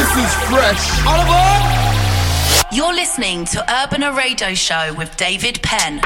This is fresh. Aboard! You're listening to Urbana Radio Show with David Penn.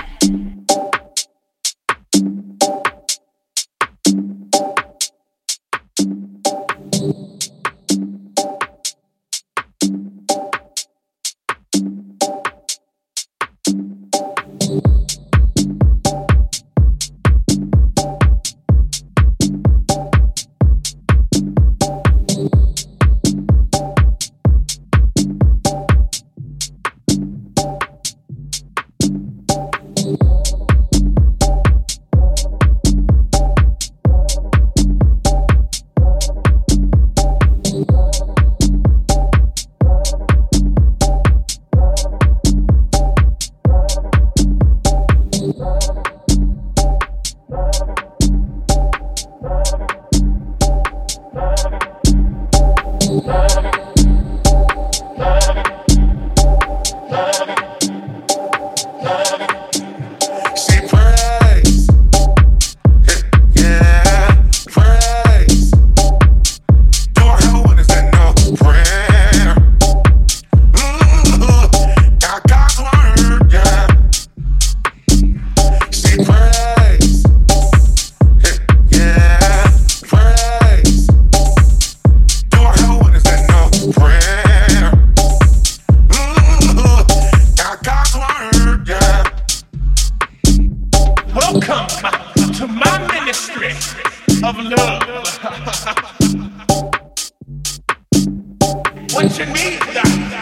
Dave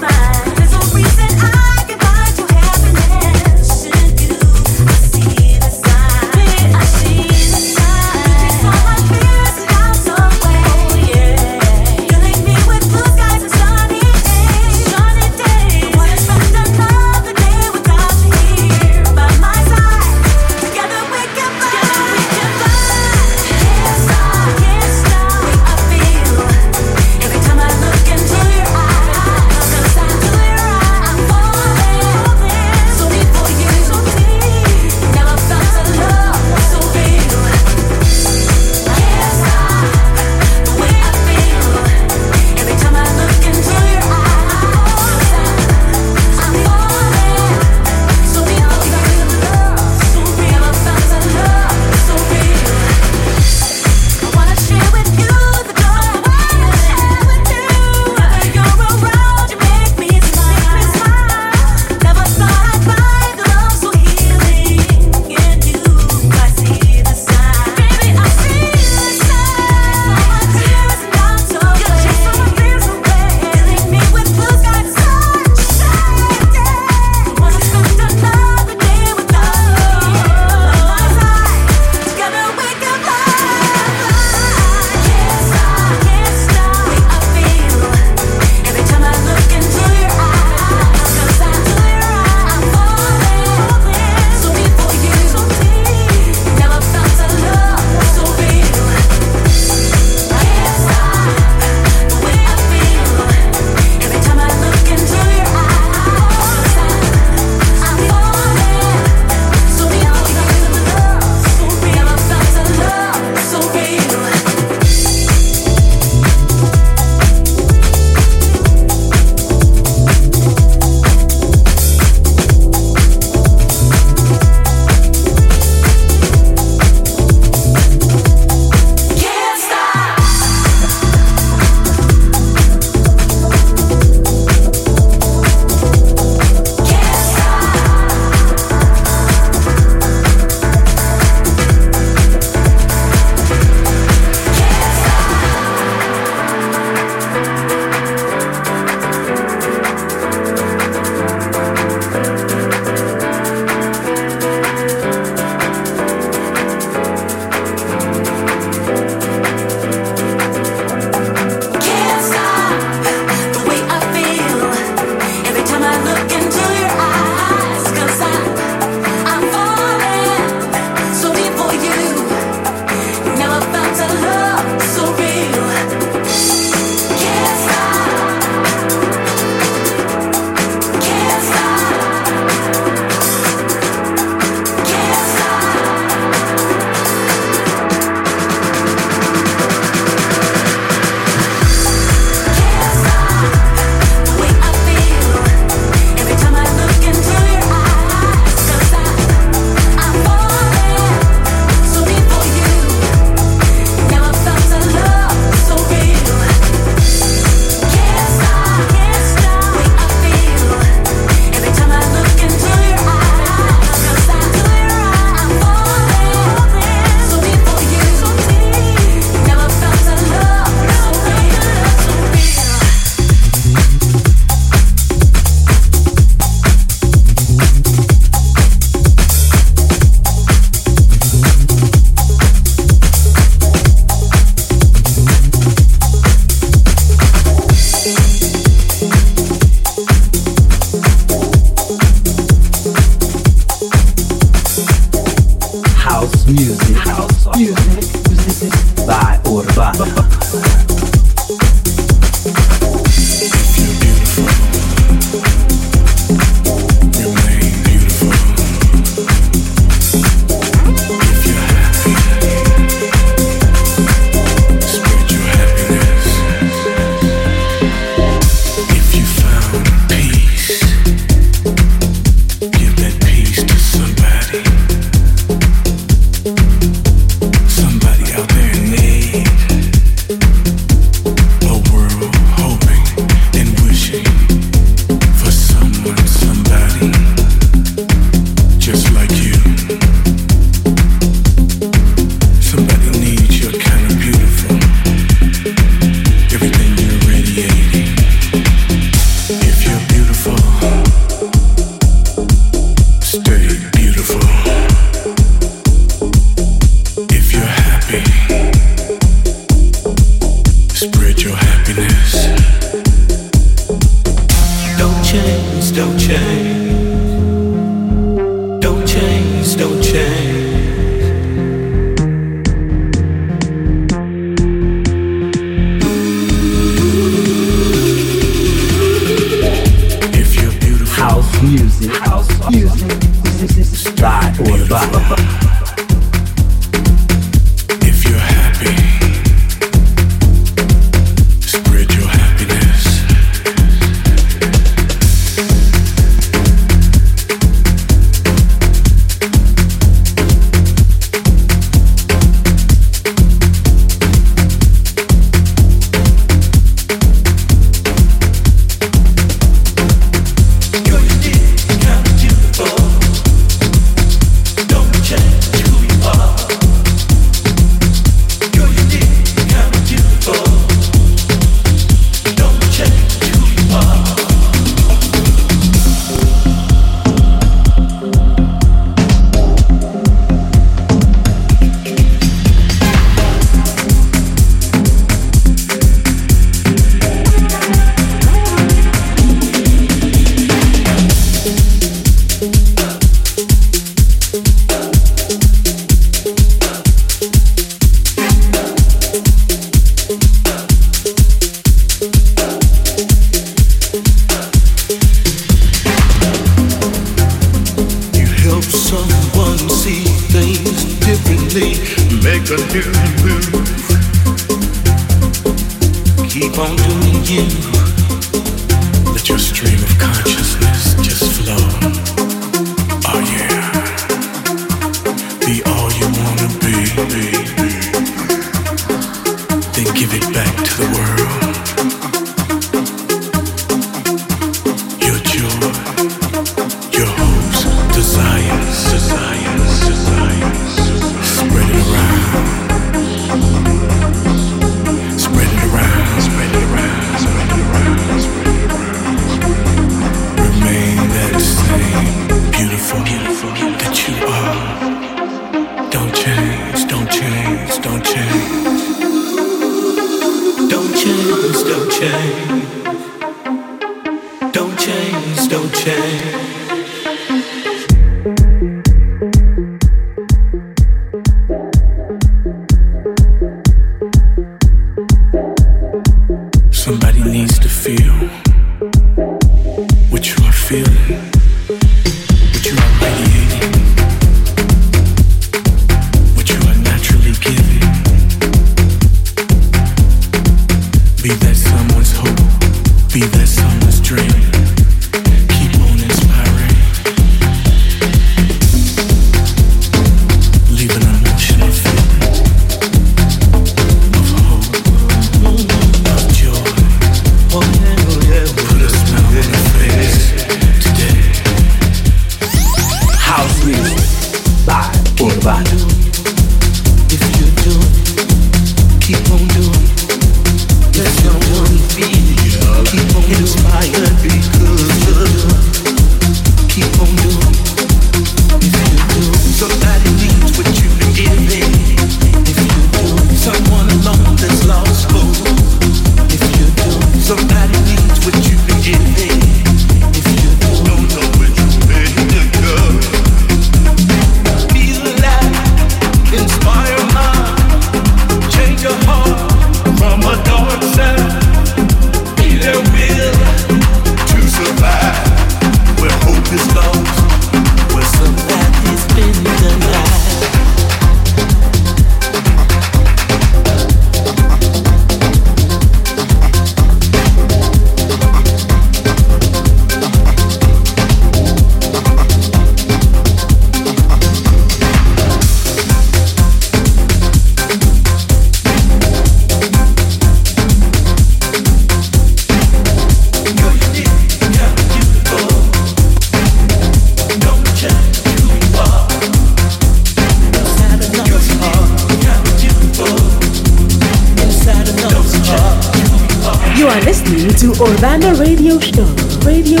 to Urbana Radio Show, Radio,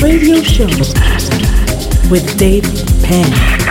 Radio Show with Dave Penn.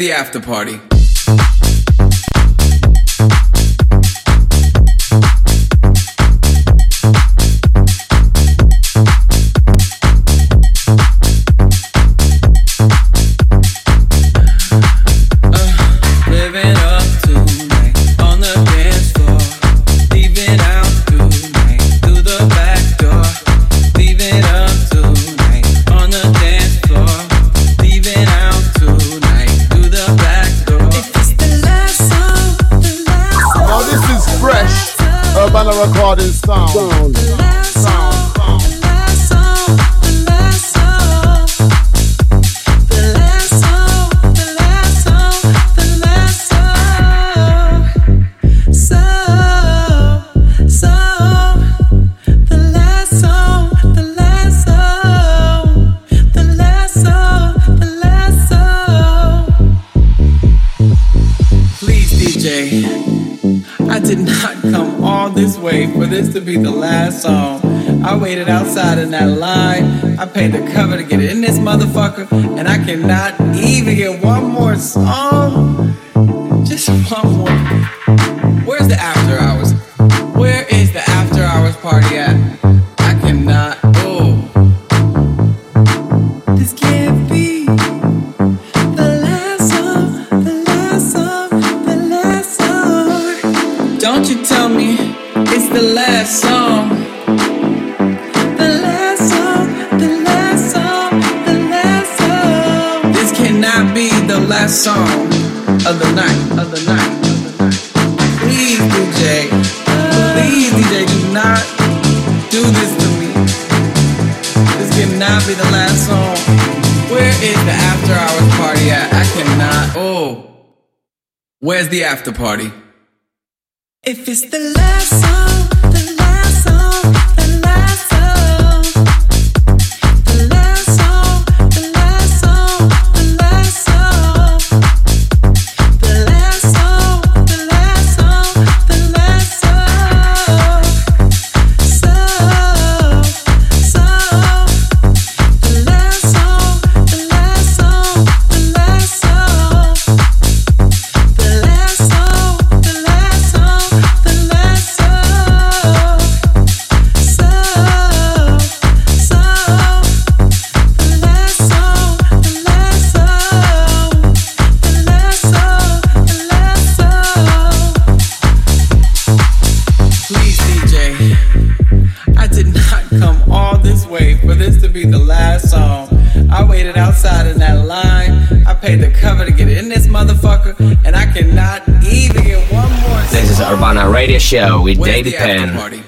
After party. the recording sound. sound. Way for this to be the last song. I waited outside in that line. I paid the cover to get in this motherfucker, and I cannot even get one more song. Just one more. Where's the after hours? Where is the after hours party at? Where's the after party? If it's the last song, waited outside in that line. I paid the cover to get in this motherfucker, and I cannot even get one more. This is. Urbana Radio Show with David Penn.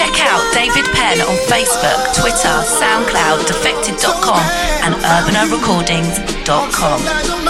Check out David Penn on Facebook, Twitter, SoundCloud, defected.com, and urbanarecordings.com.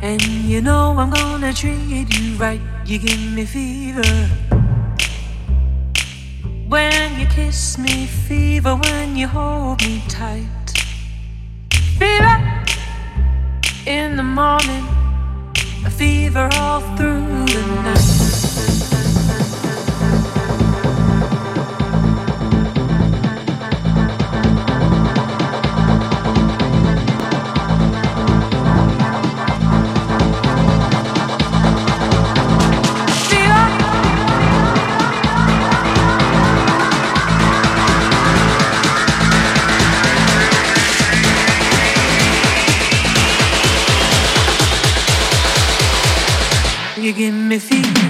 And you know I'm gonna treat you right. You give me fever. When you kiss me, fever. When you hold me tight, fever. In the morning, a fever all through the night. alguien me fije.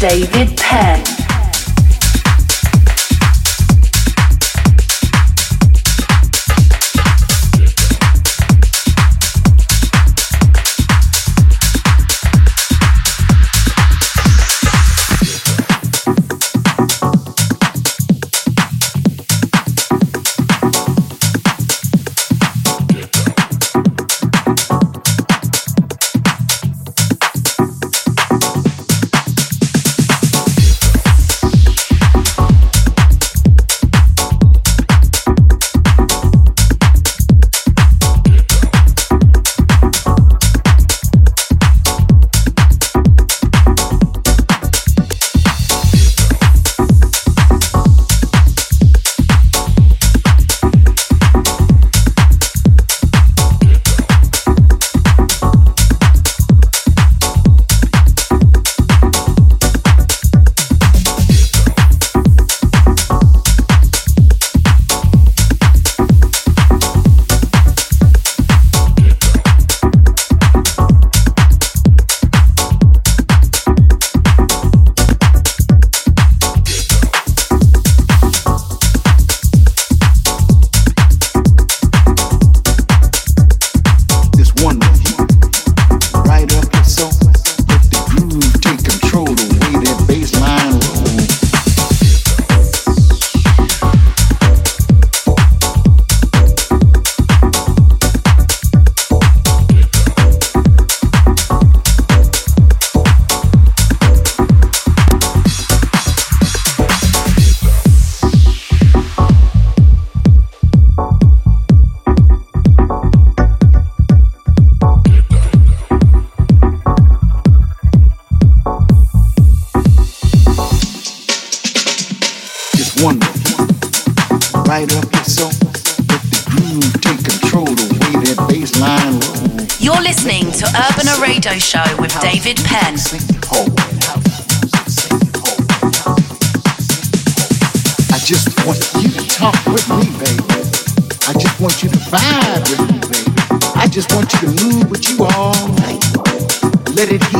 David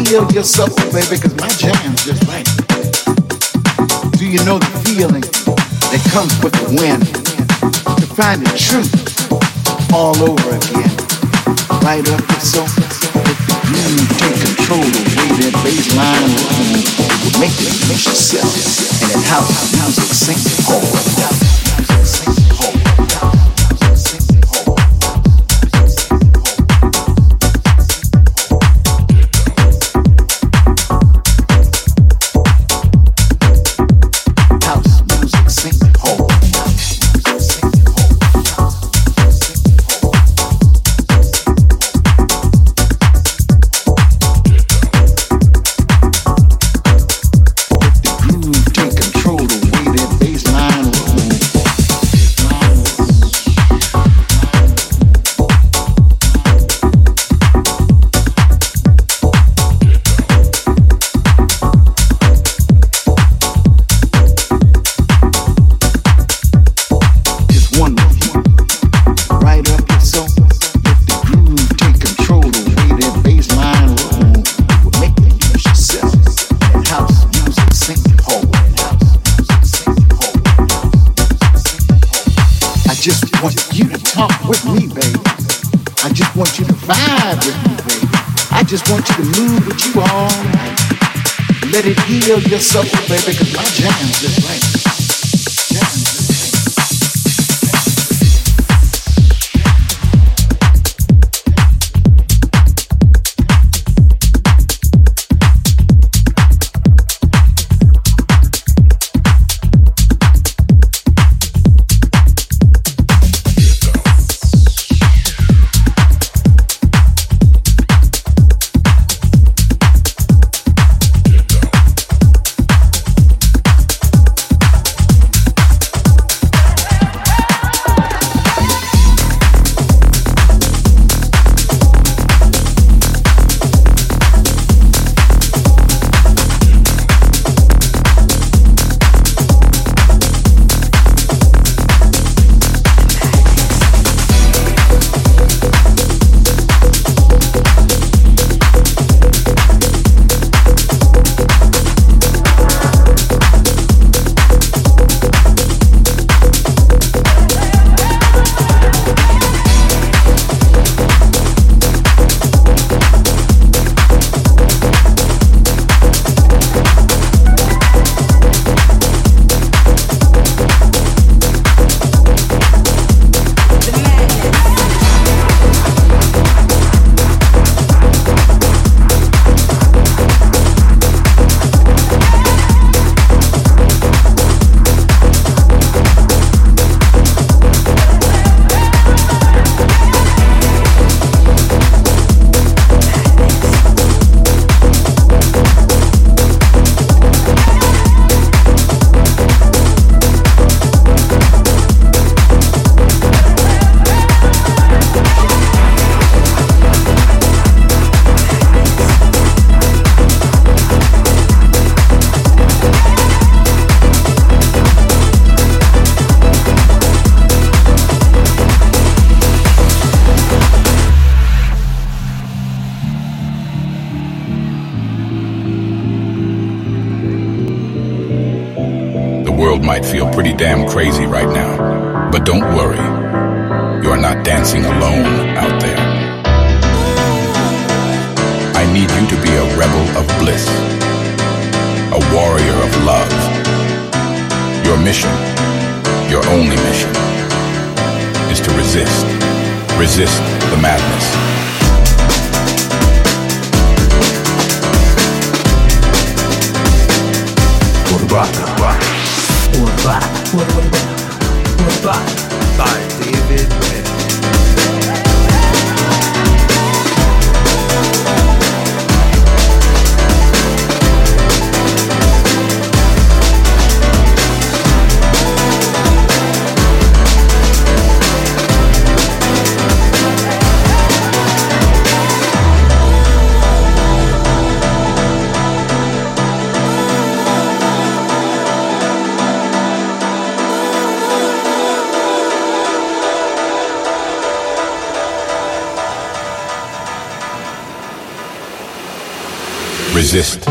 Let it heal your soul, baby, cause my jam's just right. Do you know the feeling that comes with the wind? To find the truth all over again. Right up your soul. The groove take control the way that bass will make you miss yourself. And then how music sings forward. heal your soul, baby, cause my jam's just right. need you to be a rebel of bliss, a warrior of love. Your mission, your only mission, is to resist, resist the madness. Urbana. Urbana. Urbana. Urbana. By David Bennett. Resist.